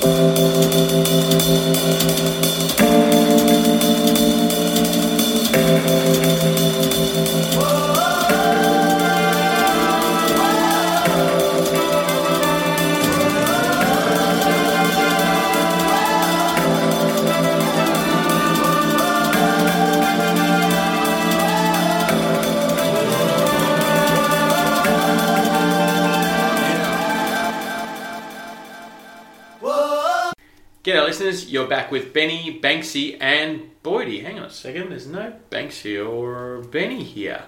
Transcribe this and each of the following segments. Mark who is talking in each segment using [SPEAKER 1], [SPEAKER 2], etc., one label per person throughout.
[SPEAKER 1] G'day back with Benny, Banksy and Boydie. Hang on a second, there's no Banksy or Benny here.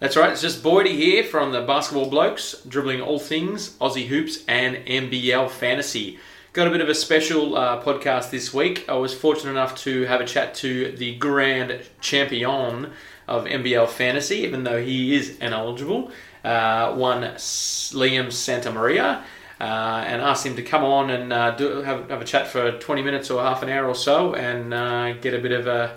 [SPEAKER 1] That's right, it's just Boydie here from the Basketball Blokes, dribbling all things Aussie hoops and NBL fantasy. Got a bit of a special uh, podcast this week. I was fortunate enough to have a chat to the grand champion of NBL fantasy, even though he is ineligible, uh, one Liam Santamaria uh, and asked him to come on and uh, do, have, have a chat for 20 minutes or half an hour or so and uh, get a bit of a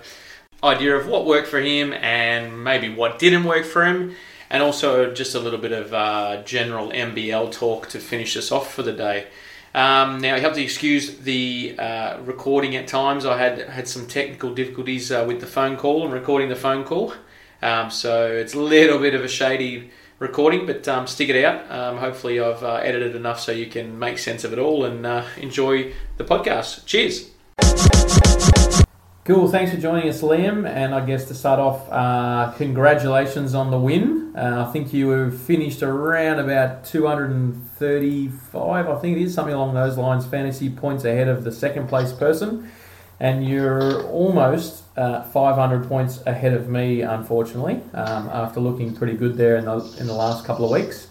[SPEAKER 1] idea of what worked for him and maybe what didn't work for him and also just a little bit of uh, general NBL talk to finish us off for the day. Um, now, you have to excuse the uh, recording at times. I had had some technical difficulties uh, with the phone call and recording the phone call, um, so it's a little bit of a shady recording, but um, stick it out. Um, hopefully, I've uh, edited enough so you can make sense of it all and uh, enjoy the podcast. Cheers. Cool. Thanks for joining us, Liam. And I guess to start off, uh, congratulations on the win. Uh, I think you have finished around about 235, I think it is, something along those lines, fantasy points ahead of the second place person. And you're almost uh, 500 points ahead of me, unfortunately, um, after looking pretty good there in the, in the last couple of weeks.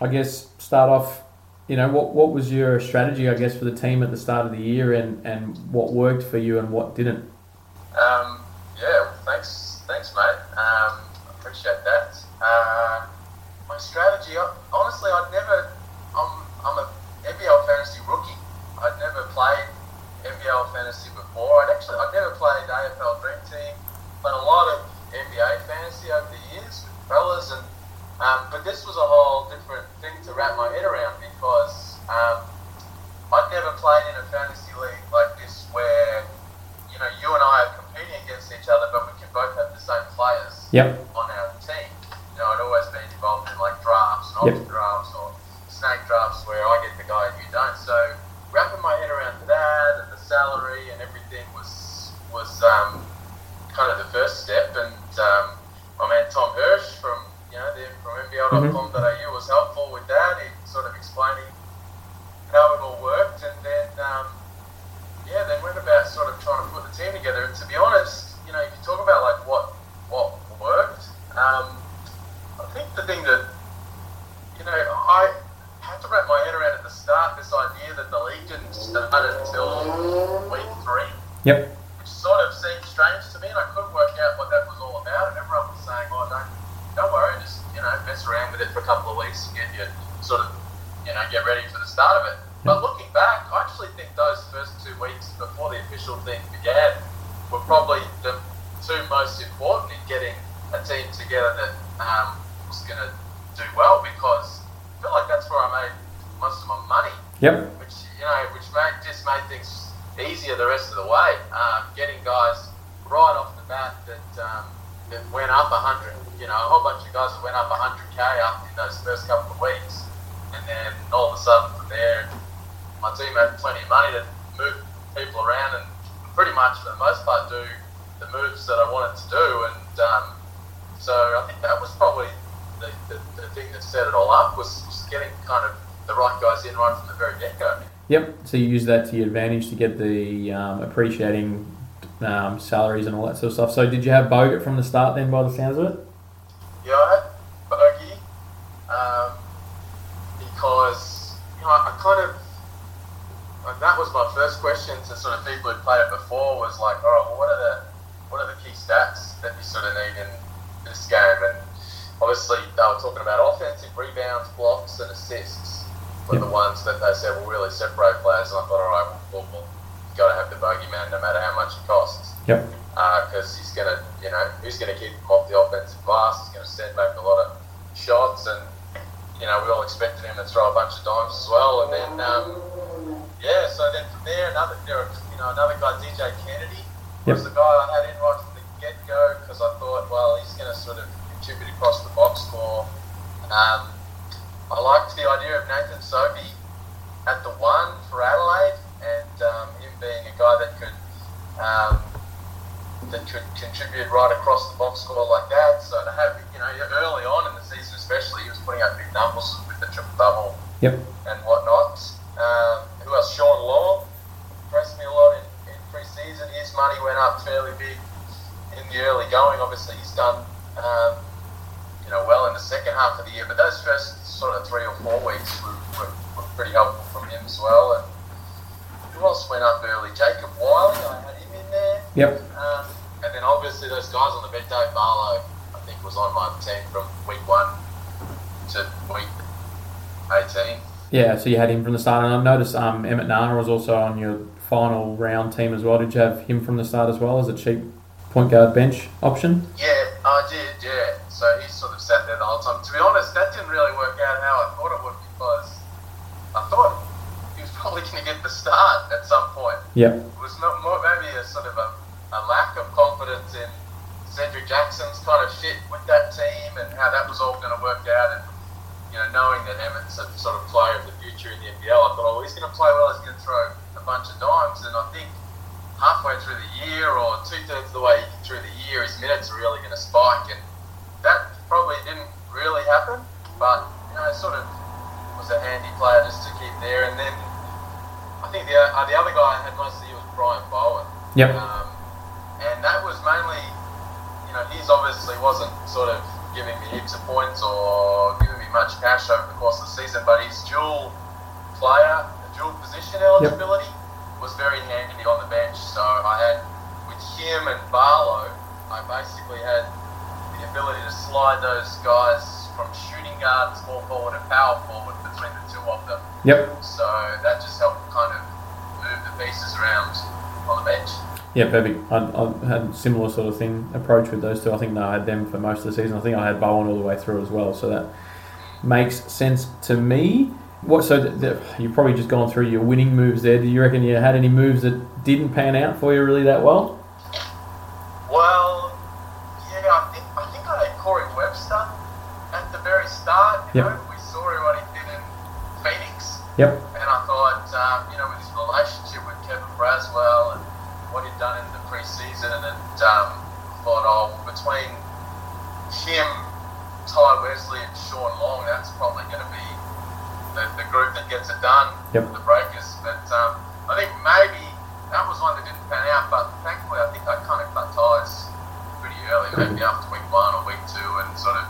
[SPEAKER 1] I guess start off, you know, what, what was your strategy, I guess, for the team at the start of the year and, and what worked for you and what didn't?
[SPEAKER 2] Um, yeah, thanks, thanks, mate. Um, appreciate that. Uh, my strategy, honestly, I'd never, I'm, I'm a NBL fantasy rookie. I'd never played NBL fantasy before. I'd actually, I'd never played AFL Dream Team, but a lot of NBA fantasy over the years with fellas, and um, but this was a whole different thing to wrap my head around because um, I'd never played in a fantasy league like this where you know you and I are competing against each other, but we can both have the same players
[SPEAKER 1] yep.
[SPEAKER 2] on our team. You know, I'd always been involved in like drafts and yep. drafts or snake drafts where I get the guy and you don't. So wrapping my head around that and the salary and everything was was um, kind of the first step. And um, my man Tom Hirsch from you know from NBL.com.au mm-hmm. was helpful with that. He sort of explaining how it all worked, and then um, yeah, then went about sort of trying to put the team together. And to be honest, you know, if you talk about like what what worked, um, I think the thing that you know I had to wrap my head around at the start this idea that the league didn't start until week three.
[SPEAKER 1] Yep.
[SPEAKER 2] Which sort of seemed strange to me, and I couldn't work out what that was all about. And everyone was saying, "Oh, don't, don't worry, just you know, mess around with it for a couple of weeks and get you sort of, you know, get ready for the start of it." But looking back, I actually think those first two weeks before the official thing began were probably the two most important in getting a team together that um, was going to do well because feel like that's where I made most of my money.
[SPEAKER 1] Yep.
[SPEAKER 2] Which you know, which made just made things easier the rest of the way. Um, getting guys right off the bat that um, that went up hundred. You know, a whole bunch of guys that went up hundred k up in those first couple of weeks, and then all of a sudden from there, my team had plenty of money to move people around and pretty much for the most part do the moves that I wanted to do. And um, so I think that was probably the, the, the, thing that set it all up was getting kind of the right guys in right from the very get go.
[SPEAKER 1] Yep. So you use that to your advantage to get the um, appreciating um, salaries and all that sort of stuff. So did you have Bogut from the start then, by the sounds of it?
[SPEAKER 2] Yeah, I had Bogey um, because you know I kind of like, that was my first question to sort of people who played it before was like, all right, well, what are the what are the key stats that you sort of need in this game? And obviously they were talking about offensive rebounds, blocks, and assists were yep. the ones that they said will really separate players. And I thought, all right, well, well, you've got to have the bogeyman no matter how much it costs.
[SPEAKER 1] Yep.
[SPEAKER 2] Because uh, he's going to, you know, who's going to keep him off the offensive glass? He's going to send back a lot of shots, and you know, we all expected him to throw a bunch of dimes as well. And then, um, yeah, so then from there, another there, you know another guy, DJ Kennedy,
[SPEAKER 1] Yep.
[SPEAKER 2] was the guy I had in right from the get go because I thought, well, he's going to sort of contribute across the box score. Um, I liked the idea of Nathan Sobey at the one for Adelaide, and um, him being a guy that could um, that could contribute right across the box score like that. So to have, you know, early on in the season, especially, he was putting up big numbers with the triple double
[SPEAKER 1] Yep.
[SPEAKER 2] and whatnot. Um, else? Shawn Long impressed me a lot in, in pre-season. His money went up fairly big in the early going. Obviously, he's done um, you know well in the second half of the year, but those first sort of three or four weeks were, were, were pretty helpful from him as well. And who else went up early? Jacob Wiley, I had him in there.
[SPEAKER 1] Yep.
[SPEAKER 2] Um, and then obviously those guys on the bench, Dave Barlow, I think was on my team from week one to week 18.
[SPEAKER 1] Yeah, so you had him from the start, and I noticed um, Emmett Naar was also on your final round team as well. Did you have him from the start as well as a cheap point guard bench option?
[SPEAKER 2] Yeah, I did, yeah. So he sort of sat there the whole time. To be honest, that didn't really work out how I thought it would because I thought he was probably going to get the start at some point.
[SPEAKER 1] Yeah,
[SPEAKER 2] It was not more, maybe a sort of a, a lack of confidence in Cedric Jackson's kind of fit with that team and how that was all going to work out. And, you know, knowing that Emmett's a sort of player of the future in the NBL, I thought, oh, he's going to play well, he's going to throw a bunch of dimes. And I think halfway through the year or two thirds of the way through the year, his minutes are really going to spike. And that probably didn't really happen, but, you know, sort of was a handy player just to keep there. And then I think the, uh, the other guy I had most of the year was Brian Bowen.
[SPEAKER 1] Yep.
[SPEAKER 2] Um, and that was mainly, you know, he's obviously wasn't sort of giving me heaps of points or giving me much cash over the course of the season, but his dual player, dual position eligibility was very handy on the bench. So I had, with him and Barlow, I basically had the ability to slide those guys from shooting guard, small forward, and power forward between the two of them.
[SPEAKER 1] Yep.
[SPEAKER 2] So that just helped kind of move the pieces around on the bench.
[SPEAKER 1] Yeah, perfect. I, I had a similar sort of thing approach with those two. I think I had them for most of the season. I think I had Bowen all the way through as well. So that makes sense to me. What? So th th you've probably just gone through your winning moves there. Do you reckon you had any moves that didn't pan out for you really that well?
[SPEAKER 2] Well, yeah, I think I think I had Corey Webster at the very start. You
[SPEAKER 1] Yep.
[SPEAKER 2] know, we saw what he did in Phoenix,
[SPEAKER 1] Yep.
[SPEAKER 2] and I thought, um, you know, with his relationship with Kevin Braswell and what he'd done in the preseason, and um, thought, oh, between him, Ty Wesley, and Shawn Long, that's probably going to be the, the group that gets it done
[SPEAKER 1] Yep.
[SPEAKER 2] for the Breakers. But um, I think maybe that was one that didn't pan out. But thankfully, I think I kind of cut ties pretty early, maybe after week one or week two, and sort of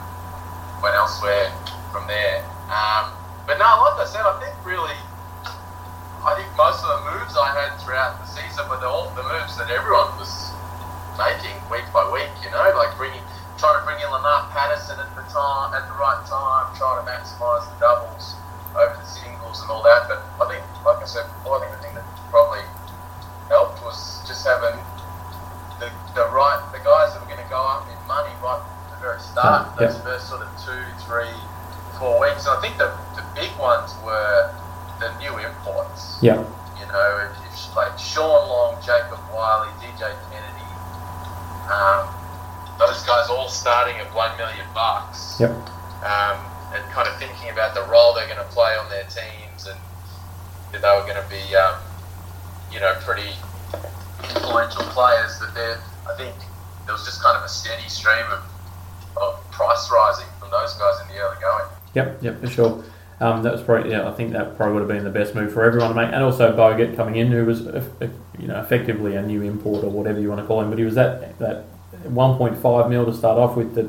[SPEAKER 2] went elsewhere from there. Um, but no, like I said, I think really, I think most of the moves I had throughout the season were the, all the moves that everyone was making week by week. You know, like bringing, trying to bring in Lamar Patterson at the time, at the right time, trying to maximise the doubles over the singles and all that. But I think, like I said before, I think the thing that probably helped was just having the, the right the guys that were going to go up in money right at the very start,
[SPEAKER 1] Ah,
[SPEAKER 2] those first sort of two, three, four weeks. And I think the, the big ones were the new imports.
[SPEAKER 1] Yeah.
[SPEAKER 2] You know, if, if like Shawn Long, Jacob Wiley, DJ Kennedy, um, those guys all starting at one million bucks.
[SPEAKER 1] Yep.
[SPEAKER 2] Um, and kind of thinking about the role they're going to play on their teams and that they were going to be, um, you know, pretty influential players. That they're, I think there was just kind of a steady stream of, of price rising from those guys in the early going.
[SPEAKER 1] Yep. Yep. For sure. Um, that was probably yeah. I think that probably would have been the best move for everyone to make, and also Bogut coming in, who was uh, uh, you know effectively a new import or whatever you want to call him, but he was that that 1.5 mil to start off with that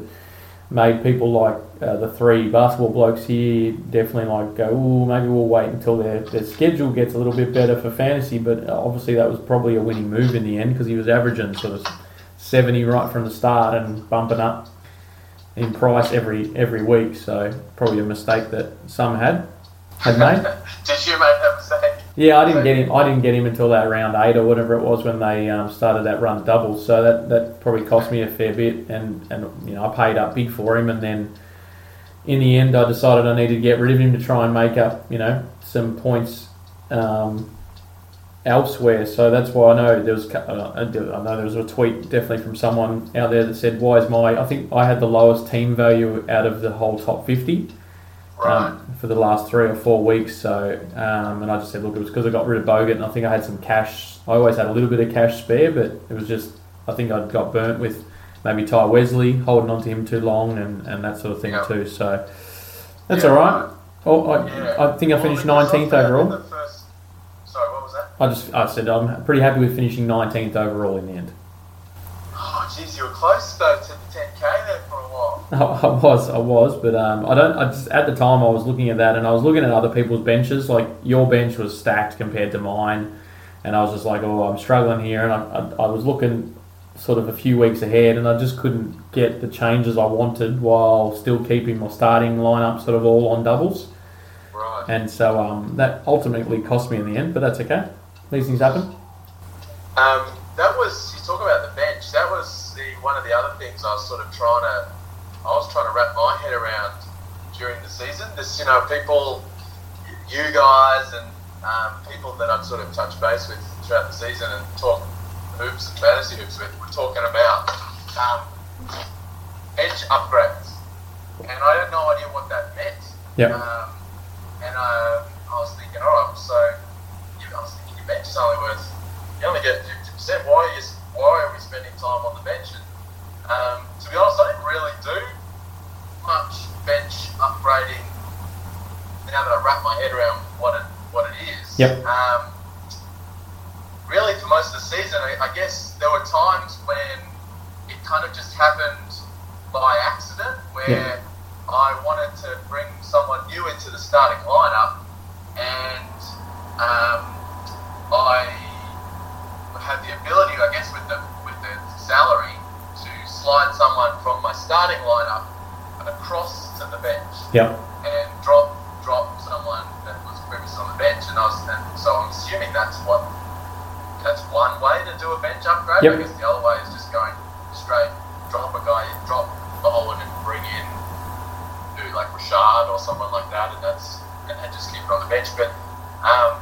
[SPEAKER 1] made people like uh, the three basketball blokes here definitely like go, oh, maybe we'll wait until their, their schedule gets a little bit better for fantasy. But uh, obviously that was probably a winning move in the end because he was averaging sort of 70 right from the start and bumping up in price every every week. So probably a mistake that some had had made.
[SPEAKER 2] Did you make that mistake?
[SPEAKER 1] Yeah, I didn't get him. I didn't get him until that round eight or whatever it was when they um, started that run doubles. So that, that probably cost me a fair bit, and, and you know I paid up big for him, and then in the end I decided I needed to get rid of him to try and make up you know some points um, elsewhere. So that's why I know there was. uh, I know there was a tweet definitely from someone out there that said, "Why is my?" I think I had the lowest team value out of the whole top fifty
[SPEAKER 2] Right.
[SPEAKER 1] um, for the last three or four weeks. So, um, and I just said, look, it was because I got rid of Bogut, and I think I had some cash. I always had a little bit of cash spare, but it was just I think I got burnt with maybe Ty Wesley holding on to him too long and, and that sort of thing too. So that's
[SPEAKER 2] Yeah,
[SPEAKER 1] all right. Oh, I,
[SPEAKER 2] Yeah.
[SPEAKER 1] I think I finished nineteenth overall.
[SPEAKER 2] first- Sorry, what was that?
[SPEAKER 1] I just I said I'm pretty happy with finishing nineteenth overall in the end.
[SPEAKER 2] Oh, jeez, you were close though to the 10k there for a while.
[SPEAKER 1] I was, I was, but um, I don't. I just at the time I was looking at that, and I was looking at other people's benches. Like your bench was stacked compared to mine, and I was just like, oh, I'm struggling here, and I, I, I was looking sort of a few weeks ahead, and I just couldn't get the changes I wanted while still keeping my starting lineup sort of all on doubles,
[SPEAKER 2] Right.
[SPEAKER 1] and so um, that ultimately cost me in the end. But that's okay. These things happen.
[SPEAKER 2] Um, that was you talk about the bench. That was the one of the other things I was sort of trying to. I was trying to wrap my head around during the season. This, you know, people, you guys, and um, people that I've sort of touched base with throughout the season and talk hoops and fantasy hoops with, were talking about um, bench upgrades, and I had no idea what that meant.
[SPEAKER 1] Yeah.
[SPEAKER 2] Um, and uh, I was thinking, all right, so you, I was thinking your bench is only worth you only get fifty percent. Why is why are we spending time on the bench? And, um, to be honest, I didn't really do much bench upgrading. Now that I wrap my head around what it what it is.
[SPEAKER 1] Yep.
[SPEAKER 2] Um, really, for most of the season, I, I guess there were times when it kind of just happened by accident, where
[SPEAKER 1] Yeah.
[SPEAKER 2] I wanted to bring someone new into the starting lineup, and um, I had the ability, I guess, with the with the salary, to slide someone from my starting lineup across to the bench
[SPEAKER 1] Yep.
[SPEAKER 2] and drop drop someone that was previously on the bench, and I was and so I'm assuming that's what that's one way to do a bench upgrade.
[SPEAKER 1] Yep.
[SPEAKER 2] I guess the other way is just going straight drop a guy, drop Bowen and bring in do like Rashad or someone like that, and that's and, and just keep it on the bench. But um,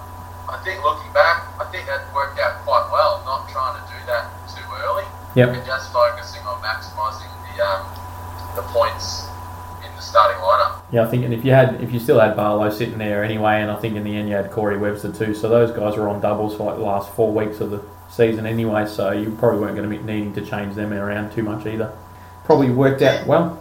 [SPEAKER 2] I think looking back, I think that worked out quite well. Not trying to do that too early
[SPEAKER 1] Yep.
[SPEAKER 2] and just focusing maximising the um, the points in the starting lineup.
[SPEAKER 1] Yeah, I think, and if you had, if you still had Barlow sitting there anyway, and I think in the end you had Corey Webster too, so those guys were on doubles for like the last four weeks of the season anyway, so you probably weren't going to be needing to change them around too much either. Probably worked out well.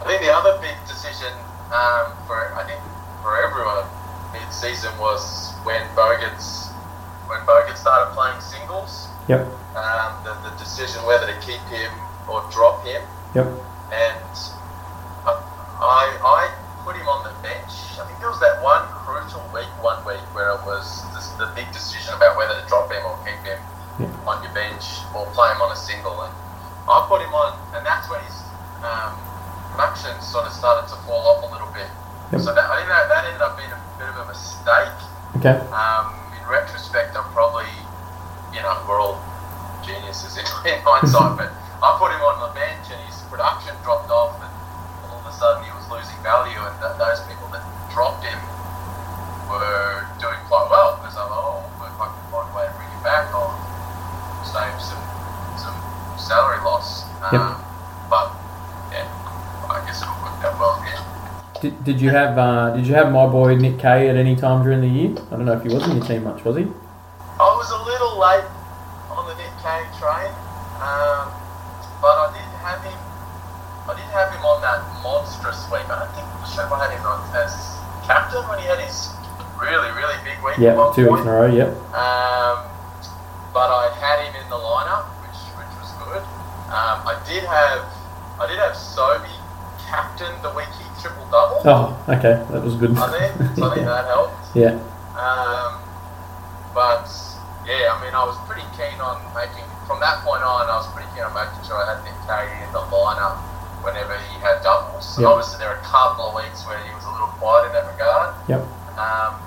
[SPEAKER 2] I think the other big decision um, for I think for everyone mid-season was when Bogut's when Bogut started playing singles.
[SPEAKER 1] Yep.
[SPEAKER 2] Decision whether to keep him or drop him,
[SPEAKER 1] Yep.
[SPEAKER 2] and I, I I put him on the bench. I think there was that one crucial week, one week where it was this, the big decision about whether to drop him or keep him
[SPEAKER 1] Yeah.
[SPEAKER 2] on your bench or play him on a single. And I put him on, and that's when his um, production sort of started to fall off a little bit.
[SPEAKER 1] Yep.
[SPEAKER 2] So that, I think that, that ended up being a bit of a mistake.
[SPEAKER 1] Okay.
[SPEAKER 2] Um, in retrospect, I'm probably, you know, we're all geniuses in, in hindsight, but I put him on the bench and his production dropped off, and all of a sudden he was losing value, and th- those people that dropped him were doing quite well because I'm, oh, if I can find a way to bring him back, I'll save some some salary loss. Um,
[SPEAKER 1] Yep.
[SPEAKER 2] But yeah, I guess it worked out well. Yeah.
[SPEAKER 1] Did, did you have uh, did you have my boy Nick Kay at any time during the year? I don't know if he was in your team much, was he?
[SPEAKER 2] I was a little late on the Nick Kay train, um, but I did have him. I did have him on that monstrous week. I don't think Shep had him on as captain when he had his really, really big week.
[SPEAKER 1] Yeah, two weeks in a row. Yep.
[SPEAKER 2] Um, but I had him in the lineup, which which was good. Um, I did have I did have Sobey captain the week he triple double.
[SPEAKER 1] Oh, okay, that was good.
[SPEAKER 2] I think so. I think that helped.
[SPEAKER 1] yeah.
[SPEAKER 2] Um, but yeah, I mean, I was pretty keen on making from that point on. I was pretty keen on making sure I had Nick Kay in the lineup whenever he had doubles.
[SPEAKER 1] Yeah.
[SPEAKER 2] obviously, there were a couple of weeks where he was a little quiet in that regard.
[SPEAKER 1] Yep.
[SPEAKER 2] Um,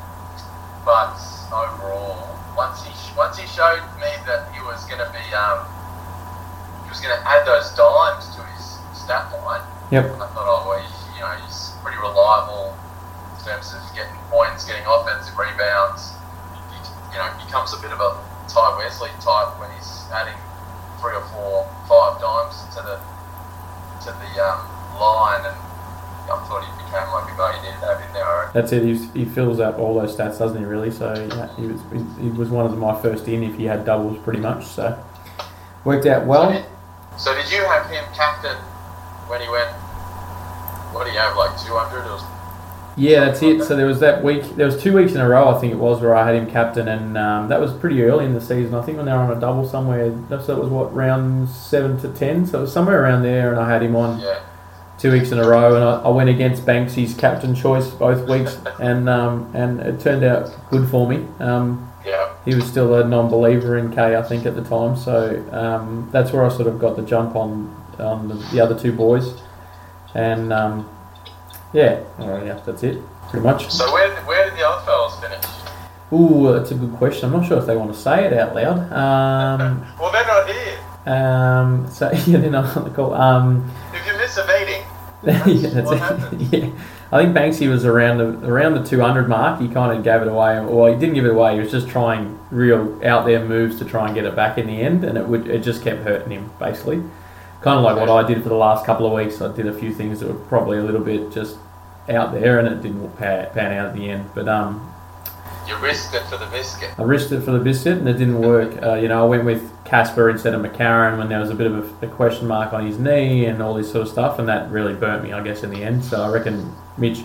[SPEAKER 2] but overall, once he once he showed me that he was going to be um, he was going to add those dimes to his stat line.
[SPEAKER 1] Yep.
[SPEAKER 2] I thought, oh, well, he's, you know, he's pretty reliable in terms of getting points, getting offensive rebounds. You, you know, becomes a bit of a Ty Wesley type when he's adding three or four, five dimes to the to the um, line, and I thought he became like a guy you needed to have in there.
[SPEAKER 1] That's it. He's, he fills up all those stats, doesn't he? Really. So yeah, he was he, he was one of my first in if he had doubles, pretty much. So worked out well.
[SPEAKER 2] So did you have him captain when he went? What do you have, like 200 or
[SPEAKER 1] Yeah, that's it. So there was that week. There was two weeks in a row, I think it was, where I had him captain, and um, that was pretty early in the season. I think when they were on a double somewhere. So it was what round seven to ten. So it was somewhere around there, and I had him on
[SPEAKER 2] Yeah.
[SPEAKER 1] two weeks in a row, and I, I went against Banksy's captain choice both weeks, and um, and it turned out good for me. Um,
[SPEAKER 2] Yeah.
[SPEAKER 1] he was still a non-believer in K, I think, at the time. So um, that's where I sort of got the jump on on the, the other two boys, and um, yeah, oh, yeah, that's it, pretty much.
[SPEAKER 2] So where where did the other fellas finish?
[SPEAKER 1] Ooh, that's a good question. I'm not sure if they want to say it out loud. Um,
[SPEAKER 2] well, they're not here.
[SPEAKER 1] um, so yeah, they're not on the call. Um,
[SPEAKER 2] If you miss a meeting,
[SPEAKER 1] yeah, that's
[SPEAKER 2] what
[SPEAKER 1] it.
[SPEAKER 2] happens?
[SPEAKER 1] yeah, I think Banksy was around the around the 200 mark. He kind of gave it away. Well, he didn't give it away. He was just trying real out there moves to try and get it back in the end, and it would it just kept hurting him basically. Kind of like what I did for the last couple of weeks. I did a few things that were probably a little bit just out there, and it didn't pan, pan out at the end. But um,
[SPEAKER 2] You risked it for the biscuit.
[SPEAKER 1] I risked it for the biscuit and it didn't work. Uh, you know, I went with Casper instead of McCarron when there was a bit of a, a question mark on his knee and all this sort of stuff, and that really burnt me, I guess, in the end. So I reckon Mitch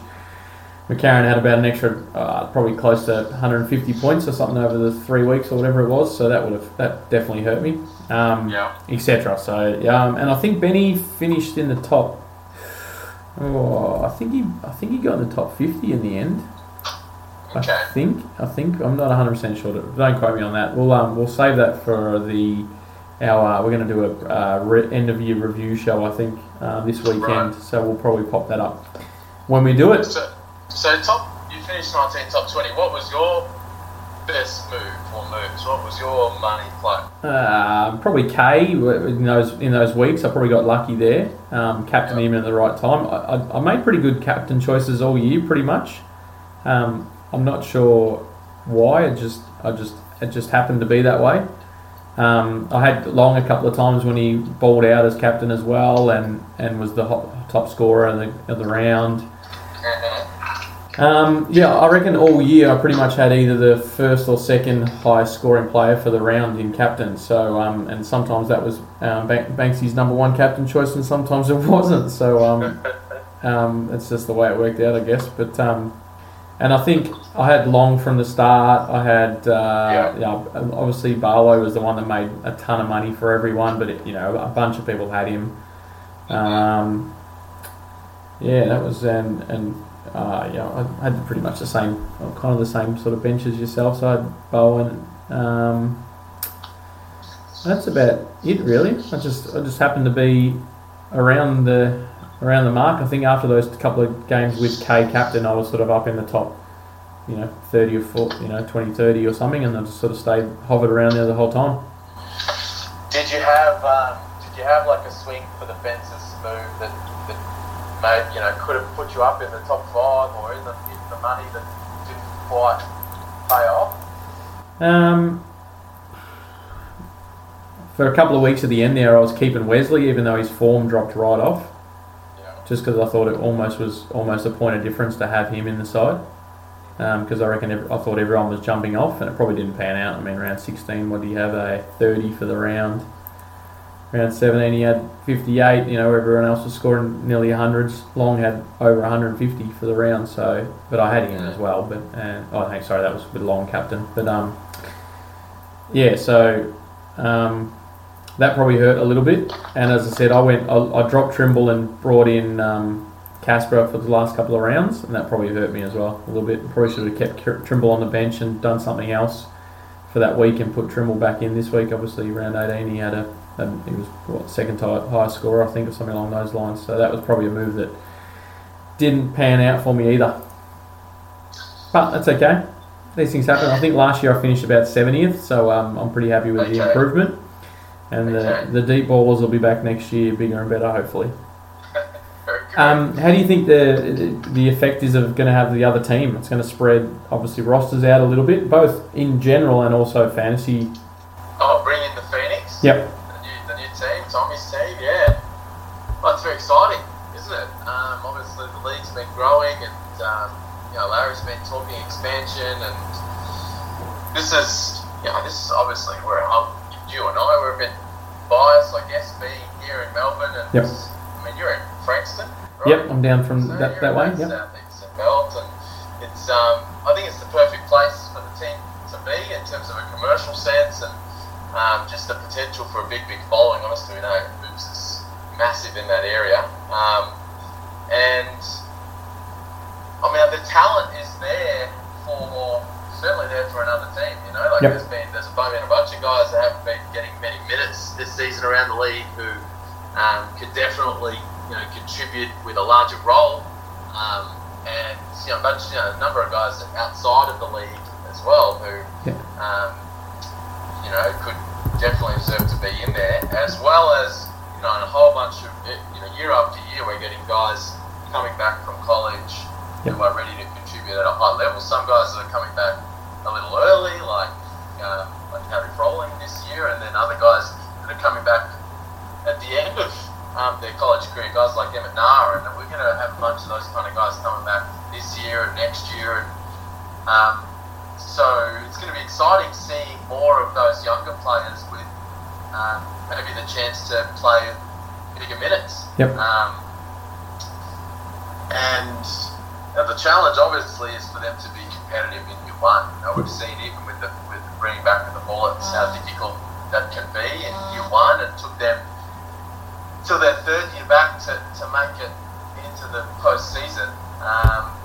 [SPEAKER 1] McCarron had about an extra, uh, probably close to 150 points or something over the three weeks or whatever it was. So that would have that definitely hurt me, um,
[SPEAKER 2] Yeah.
[SPEAKER 1] etc. So yeah, um, and I think Benny finished in the top. Oh, I think he, I think he got in the top 50 in the end.
[SPEAKER 2] Okay.
[SPEAKER 1] I think. I think. I'm not 100 percent sure. Don't quote me on that. We'll um, we'll save that for the our. Uh, we're going to do a uh, re- end of year review show. I think uh, this weekend.
[SPEAKER 2] Right.
[SPEAKER 1] So we'll probably pop that up when we do it.
[SPEAKER 2] So, so top, you finished 19 top 20. What was your best move or moves? What was your money play?
[SPEAKER 1] Uh, probably K in those in those weeks. I probably got lucky there. Um, captain him at the right time. I, I, I made pretty good captain choices all year, pretty much. Um, I'm not sure why. It just I just it just happened to be that way. Um, I had Long a couple of times when he balled out as captain as well, and, and was the hot, top scorer of the, of the round. Um, yeah, I reckon all year I pretty much had either the first or second highest scoring player for the round in captain. So, um, and sometimes that was um, Bank- Banksy's number one captain choice, and sometimes it wasn't. So, um, um, it's just the way it worked out, I guess. But um, and I think I had Long from the start. I had uh, yeah. obviously Barlow was the one that made a ton of money for everyone, but it, you know a bunch of people had him. Um, yeah, that was and and uh, yeah, I had pretty much the same, kind of the same sort of bench as yourself. So I had Bowen. Um, that's about it, really. I just I just happened to be around the around the mark. I think after those couple of games with K captain, I was sort of up in the top, you know, 30 or 40, you know, 20, 30 or something, and I just sort of stayed hovered around there the whole time.
[SPEAKER 2] Did you have um, Did you have like a swing for the fences move that that made you know could have put you up in the top five or in the in the money that didn't quite pay off?
[SPEAKER 1] Um, for a couple of weeks at the end there, I was keeping Wesley, even though his form dropped right off,
[SPEAKER 2] Yeah.
[SPEAKER 1] just because I thought it almost was almost a point of difference to have him in the side. Because I reckon I thought everyone was jumping off, and it probably didn't pan out. I mean, round 16, what do you have? A 30 for the round. Round 17, he had 58. You know, everyone else was scoring nearly hundreds. Long had over 150 for the round. So, but I had him as well. But uh, oh, sorry, that was with Long captain. But um, yeah. So um, that probably hurt a little bit. And as I said, I went, I, I dropped Trimble and brought in um, Casper for the last couple of rounds, and that probably hurt me as well a little bit. Probably should have kept Trimble on the bench and done something else for that week and put Trimble back in this week. Obviously, round 18, he had a, a he was what second hi- highest scorer, I think, or something along those lines. So that was probably a move that didn't pan out for me either. But that's okay. These things happen. I think last year I finished about 70th, so um, I'm pretty happy with the improvement. And
[SPEAKER 2] Okay.
[SPEAKER 1] the, the deep ballers will be back next year, bigger and better, hopefully. Um, how do you think the the effect is of going to have the other team? It's going to spread obviously rosters out a little bit, both in general and also fantasy.
[SPEAKER 2] Oh, bring in the Phoenix.
[SPEAKER 1] Yep.
[SPEAKER 2] Well, it's very exciting, isn't it? Um, obviously, the league's been growing, and um, you know, Larry's been talking expansion, and this is, you know, this is obviously where I'm, you and I were a bit biased, I guess, being here in Melbourne, and
[SPEAKER 1] Yep.
[SPEAKER 2] I mean, you're in Frankston, right?
[SPEAKER 1] Yep, I'm down from
[SPEAKER 2] So
[SPEAKER 1] that, that way. Yep.
[SPEAKER 2] Southeastern belt, and it's um, I think it's the perfect place for the team to be in terms of a commercial sense and um, just the potential for a big, big following. Obviously, we know Hoops is massive in that area, um, and I mean the talent is there for more certainly there for another team. You know, like
[SPEAKER 1] Yep.
[SPEAKER 2] there's been there's been a bunch of guys that haven't been getting many minutes this season around the league who um, could definitely you know contribute with a larger role, um, and you know, a bunch, you know, a number of guys outside of the league as well who
[SPEAKER 1] Yeah.
[SPEAKER 2] um, you know could definitely deserve to be in there, as well as you know, and a whole bunch of you know year after year we're getting guys coming back from college
[SPEAKER 1] Yep.
[SPEAKER 2] who are ready to contribute at a high level. Some guys that are coming back a little early, like um, like Harry Froling this year, and then other guys that are coming back at the end of um, their college career, guys like Emmett Naar, and we're going to have a bunch of those kind of guys coming back this year and next year, and um, so it's going to be exciting seeing more of those younger players with um, maybe the chance to play bigger minutes.
[SPEAKER 1] Yep.
[SPEAKER 2] Um, and you know, the challenge, obviously, is for them to be competitive in year one. You know, we've seen even with the with bringing back the Bullets how difficult that can be in year one. It took them till their third year back to, to make it into the postseason. Um,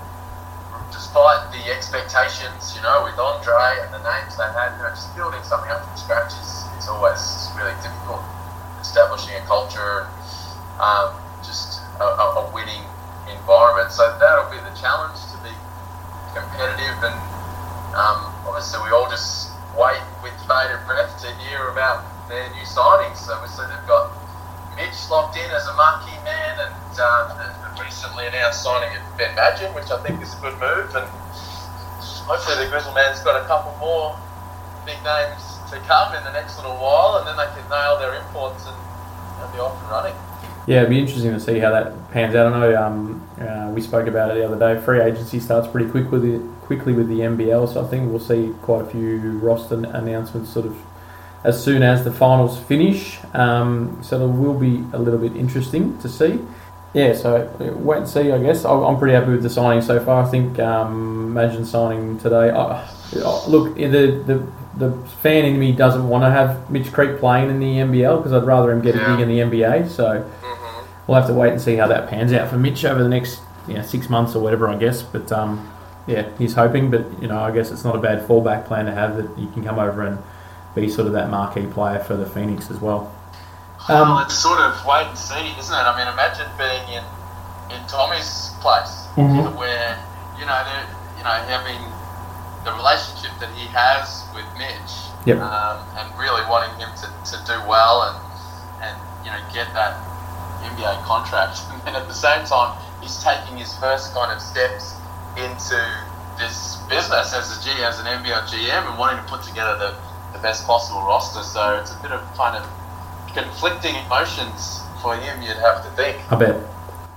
[SPEAKER 2] despite the expectations, you know, with Andre and the names they had, you know, just building something up from scratch is, is always really difficult. Establishing a culture, um, just a, a, winning environment. So that'll be the challenge to be competitive, and um, obviously we all just wait with bated breath to hear about their new signings. So obviously they've got Mitch locked in as a marquee man, and um, recently announced signing of Ben Madgen, which I think is a good move, and hopefully the Grizzleman's got a couple more big names to come in the next little while, and then they can nail their imports and, and be off and running.
[SPEAKER 1] Yeah, it'd be interesting to see how that pans out. I know um, uh, we spoke about it the other day. Free agency starts pretty quick with it, quickly with the NBL, so I think we'll see quite a few roster announcements sort of as soon as the finals finish. Um, so it will be a little bit interesting to see. Yeah, so uh, wait and see. I guess I'm pretty happy with the signing so far. I think um, imagine signing today. I, I- look, the the the fan in me doesn't want to have Mitch Creek playing in the NBL because I'd rather him get
[SPEAKER 2] Yeah.
[SPEAKER 1] a gig in the NBA. So we'll have to wait and see how that pans out for Mitch over the next you know, six months or whatever, I guess. But um, yeah, he's hoping. But you know, I guess it's not a bad fallback plan to have that you can come over and be sort of that marquee player for the Phoenix as well.
[SPEAKER 2] well,
[SPEAKER 1] Um,
[SPEAKER 2] it's sort of wait and see, isn't it? I mean, imagine being in in Tommy's place,
[SPEAKER 1] Mhm.
[SPEAKER 2] where you know, you know, having the relationship that he has with Mitch,
[SPEAKER 1] Yep.
[SPEAKER 2] um, and really wanting him to, to do well and and you know get that NBA contract, and at the same time, he's taking his first kind of steps into this business as a G, as an NBL GM, and wanting to put together the, the best possible roster. So it's a bit of kind of conflicting emotions for him. You'd have to think.
[SPEAKER 1] I bet.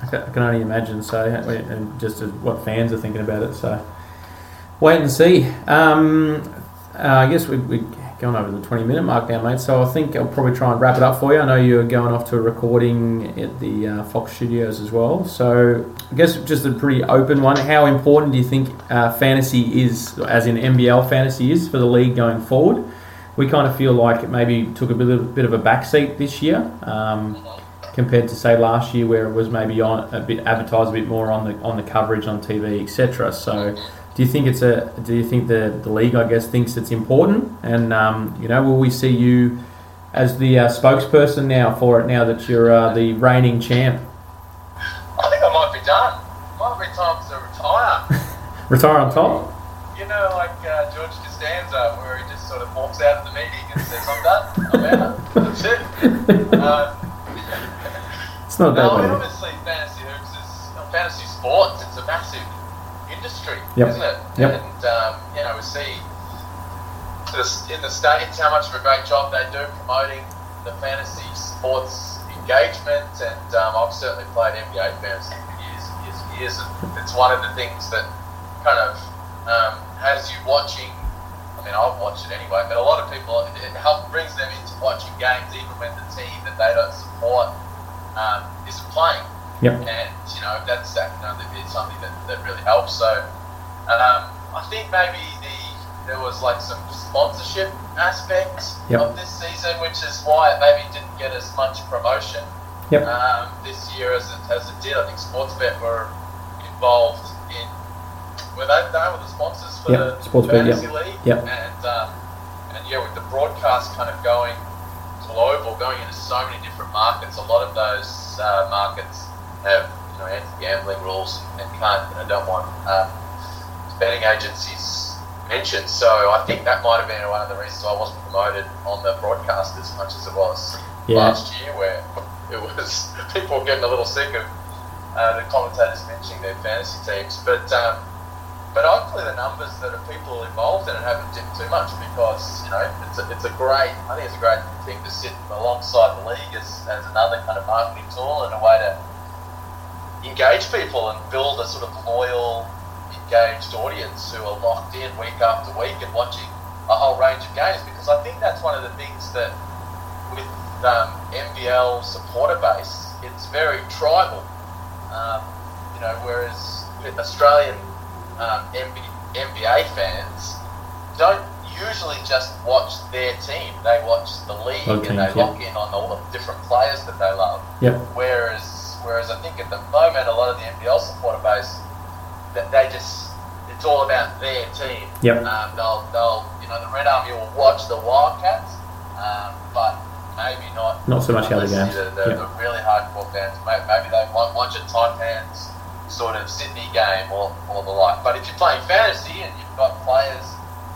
[SPEAKER 1] I can only imagine. So, and just what fans are thinking about it. So, wait and see. Um, uh, I guess we, we're going over the 20 minute mark now, mate. So, I think I'll probably try and wrap it up for you. I know you're going off to a recording at the uh, Fox Studios as well. So, I guess just a pretty open one. How important do you think uh, fantasy is, as in NBL fantasy is, for the league going forward? We kind of feel like it maybe took a bit of, bit of a backseat this year. Um, compared to say last year where it was maybe on a bit advertised a bit more on the on the coverage on TV etc. So do you think it's a do you think the, the league I guess thinks it's important and um, you know will we see you as the uh, spokesperson now for it now that you're uh, the reigning champ
[SPEAKER 2] I think I might be done. Might be time to retire.
[SPEAKER 1] retire on top
[SPEAKER 2] You know, like uh, George Costanza, where he just sort of walks out of the meeting and says, "I'm done. I'm out. That's it." Uh,
[SPEAKER 1] it's not a
[SPEAKER 2] no, I
[SPEAKER 1] bad
[SPEAKER 2] obviously, fantasy hoops is fantasy sports, it's a massive industry,
[SPEAKER 1] Yep.
[SPEAKER 2] isn't it?
[SPEAKER 1] Yep.
[SPEAKER 2] And um, you know, we see this, in the states how much of a great job they do promoting the fantasy sports engagement, and um, I've certainly played NBA fantasy for years and years and years, and it's one of the things that kind of um, has you watching. I mean, I've watched it anyway, but a lot of people it, it help brings them into watching games even when the team that they don't support um, isn't playing
[SPEAKER 1] Yep.
[SPEAKER 2] and you know that's that you know it's something that, that really helps. So um, I think maybe the there was like some sponsorship aspect
[SPEAKER 1] Yep.
[SPEAKER 2] of this season, which is why it maybe didn't get as much promotion
[SPEAKER 1] Yep.
[SPEAKER 2] um, this year as it, as it did. I think Sportsbet were involved in were they, they were the sponsors for
[SPEAKER 1] Yep,
[SPEAKER 2] the
[SPEAKER 1] Sportsbet,
[SPEAKER 2] fantasy league,
[SPEAKER 1] Yep.
[SPEAKER 2] and um, and yeah, with the broadcast kind of going global, going into so many different markets, a lot of those uh, markets have you know anti-gambling rules and can't you know, don't want um, betting agencies mentioned. So I think that might have been one of the reasons I wasn't promoted on the broadcast as much as it was
[SPEAKER 1] Yeah.
[SPEAKER 2] last year, where it was people getting a little sick of uh, the commentators mentioning their fantasy teams, but. Um, but hopefully the numbers that are people involved in it haven't dipped too much because you know it's a, it's a great I think it's a great thing to sit alongside the league as, as another kind of marketing tool and a way to engage people and build a sort of loyal engaged audience who are locked in week after week and watching a whole range of games because I think that's one of the things that with um, NBL supporter base it's very tribal um, you know whereas with Australian um, MB, NBA fans don't usually just watch their team. They watch the league
[SPEAKER 1] Other
[SPEAKER 2] and they
[SPEAKER 1] yeah.
[SPEAKER 2] lock in on all the different players that they love.
[SPEAKER 1] Yep.
[SPEAKER 2] Whereas, whereas I think at the moment a lot of the NBL supporter base that they just it's all about their team.
[SPEAKER 1] Yep.
[SPEAKER 2] Um, they'll they'll you know the Red Army will watch the Wildcats, um, but maybe not
[SPEAKER 1] Not so much the other games.
[SPEAKER 2] The, the,
[SPEAKER 1] Yep.
[SPEAKER 2] the really hardcore fans, may- maybe they might watch a Titans sort of Sydney game or, or the like. But if you're playing fantasy and you've got players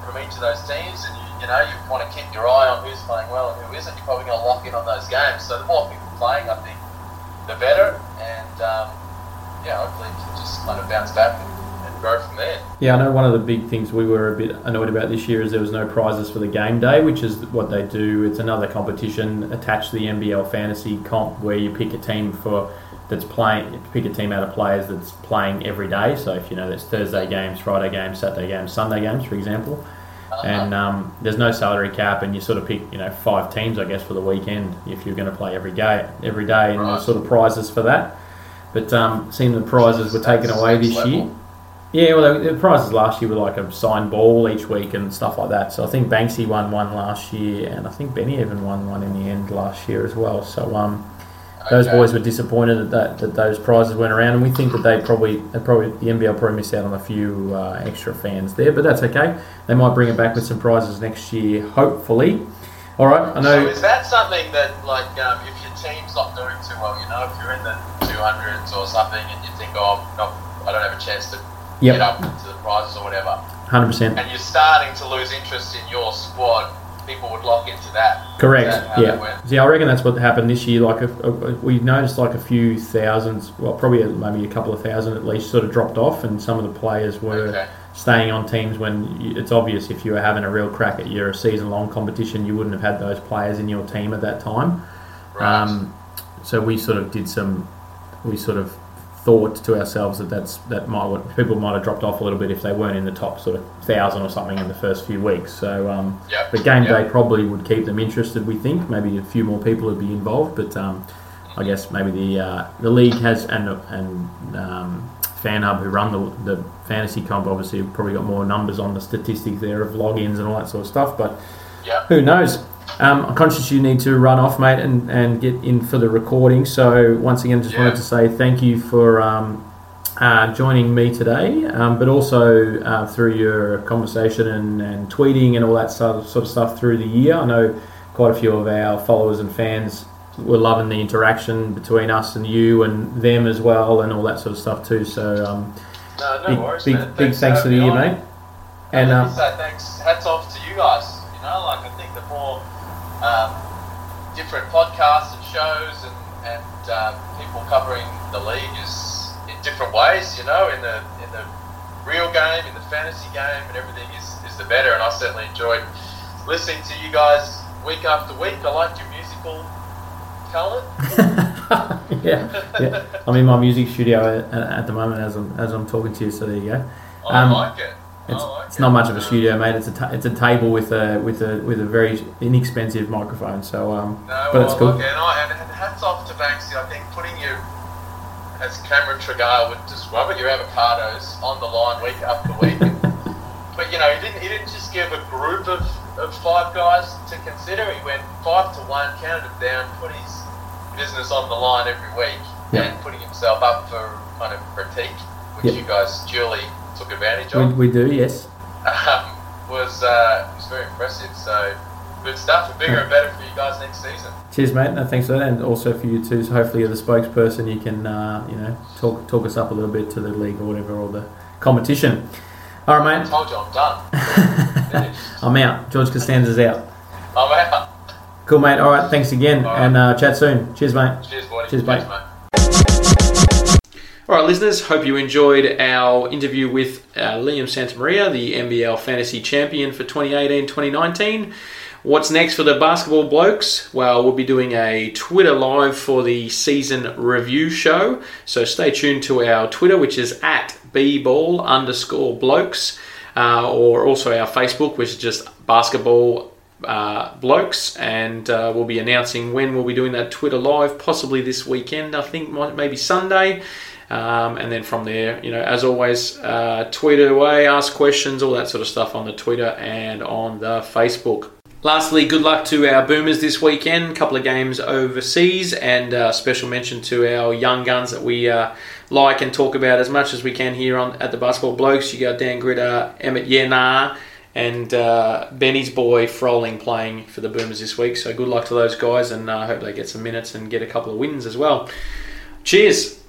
[SPEAKER 2] from each of those teams, and you, you know you want to keep your eye on who's playing well and who isn't, you're probably going to lock in on those games. So the more people playing, I think, the better. And um, yeah, hopefully can just kind of bounce back and, and grow from there.
[SPEAKER 1] Yeah, I know one of the big things we were a bit annoyed about this year is there was no prizes for the game day, which is what they do. It's another competition attached to the NBL fantasy comp where you pick a team for that's playing, pick a team out of players that's playing every day. So if you know there's Thursday games, Friday games, Saturday games, Sunday games, for example. And um, there's no salary cap, and you sort of pick you know five teams, I guess, for the weekend if you're going to play every day, every day, and
[SPEAKER 2] Right.
[SPEAKER 1] there's sort of prizes for that. But um, seeing the prizes were taken away this
[SPEAKER 2] level.
[SPEAKER 1] year. Yeah, well, the the prizes last year were like a signed ball each week and stuff like that. So I think Banksy won one last year, and I think Benny even won one in the end last year as well. So um, those
[SPEAKER 2] Okay.
[SPEAKER 1] boys were disappointed that, that that those prizes went around, and we think that they probably they probably the NBL probably missed out on a few uh, extra fans there, but that's okay. They might bring it back with some prizes next year, hopefully. All right, I know.
[SPEAKER 2] So is that something that, like, um, if your team's not doing too well, you know, if you're in the 200s or something and you think, oh, not, I don't have a chance to
[SPEAKER 1] Yep.
[SPEAKER 2] get up to the prizes or whatever,
[SPEAKER 1] Hundred percent.
[SPEAKER 2] and you're starting to lose interest in your squad, people would lock into that.
[SPEAKER 1] Correct.
[SPEAKER 2] That
[SPEAKER 1] Yeah. See, I reckon that's what happened this year. Like, a, a, we noticed like a few thousands, well, probably maybe a couple of thousand at least, sort of dropped off, and some of the players were
[SPEAKER 2] Okay.
[SPEAKER 1] staying on teams when it's obvious if you were having a real crack at your season-long competition, you wouldn't have had those players in your team at that time.
[SPEAKER 2] Right.
[SPEAKER 1] Um, so we sort of did some, we sort of thought to ourselves that that's that might what people might have dropped off a little bit if they weren't in the top sort of thousand or something in the first few weeks. So um,
[SPEAKER 2] Yep.
[SPEAKER 1] the game
[SPEAKER 2] Yep.
[SPEAKER 1] day probably would keep them interested. We think maybe a few more people would be involved, but um, I guess maybe the uh, the league has and and um, FanHub who run the the fantasy comp obviously have probably got more numbers on the statistics there of logins and all that sort of stuff. But
[SPEAKER 2] Yep.
[SPEAKER 1] who knows? Um, I'm conscious you need to run off, mate, and, and get in for the recording. So once again, just
[SPEAKER 2] Yeah.
[SPEAKER 1] wanted to say thank you for um, uh, joining me today, um, but also uh, through your conversation and, and tweeting and all that sort of, sort of stuff through the year. I know quite a few of our followers and fans were loving the interaction between us and you and them as well, and all that sort of stuff too. So um,
[SPEAKER 2] No, no
[SPEAKER 1] big,
[SPEAKER 2] worries,
[SPEAKER 1] big, big thanks for the
[SPEAKER 2] having
[SPEAKER 1] year,
[SPEAKER 2] on.
[SPEAKER 1] mate. And um,
[SPEAKER 2] thanks, hats off to you guys. You know, like I think the more um, different podcasts and shows and, and um, people covering the league is it different ways, you know, in the in the real game, in the fantasy game, and everything is, is the better. And I certainly enjoyed listening to you guys week after week. I liked your musical talent.
[SPEAKER 3] yeah, yeah. I'm in my music studio at, at the moment as I'm as I'm talking to you. So there you go.
[SPEAKER 2] I
[SPEAKER 3] Um,
[SPEAKER 2] like it.
[SPEAKER 3] It's,
[SPEAKER 2] I like
[SPEAKER 3] it's not much of a studio, mate. It's a ta- it's a table with a with a with a very inexpensive microphone. So um,
[SPEAKER 2] No,
[SPEAKER 3] but it's
[SPEAKER 2] well,
[SPEAKER 3] cool.
[SPEAKER 2] look, and, I, and hats off to Banksy. I think putting you, as Cameron Tragardh would describe it, your avocados on the line week after week. but you know, he didn't. He didn't just give a group of, of five guys to consider. He went five to one, counted them down, put his business on the line every week,
[SPEAKER 3] Yeah.
[SPEAKER 2] and putting himself up for kind of critique, which
[SPEAKER 3] Yeah.
[SPEAKER 2] you guys duly took advantage
[SPEAKER 3] We,
[SPEAKER 2] of.
[SPEAKER 3] we do, yes.
[SPEAKER 2] um, was uh, was very impressive. So good stuff, and bigger and better for you guys next season.
[SPEAKER 3] Cheers, mate. No, thanks for that, and also for you too. So hopefully, you're the spokesperson. You can, uh, you know, talk talk us up a little bit to the league or whatever, or the competition. All right,
[SPEAKER 2] I
[SPEAKER 3] mate.
[SPEAKER 2] told you I'm done.
[SPEAKER 3] I'm out. George Costanza's out.
[SPEAKER 2] I'm out.
[SPEAKER 3] Cool, mate. All right. Thanks again,
[SPEAKER 2] right.
[SPEAKER 3] and uh, chat soon. Cheers, mate.
[SPEAKER 2] Cheers, buddy.
[SPEAKER 3] Cheers,
[SPEAKER 2] Thanks,
[SPEAKER 3] mate.
[SPEAKER 2] mate.
[SPEAKER 1] All right, listeners, hope you enjoyed our interview with uh, Liam Santamaria, the NBL Fantasy Champion for 2018 2019. What's next for the basketball blokes? Well, we'll be doing a Twitter live for the season review show. So stay tuned to our Twitter, which is at bball underscore blokes, uh, or also our Facebook, which is just basketball uh, blokes, and uh, we'll be announcing when we'll be doing that Twitter live, possibly this weekend. I think maybe Sunday. Um, and then from there, you know, as always, uh, tweet it away, ask questions, all that sort of stuff on the Twitter and on the Facebook. Lastly, good luck to our Boomers this weekend. A couple of games overseas, and uh, special mention to our young guns that we uh, like and talk about as much as we can here on at the Basketball Blokes. You got Dan Grida, Emmett Naar, and uh, Benny's boy Froling playing for the Boomers this week. So good luck to those guys, and I uh, hope they get some minutes and get a couple of wins as well. Cheers.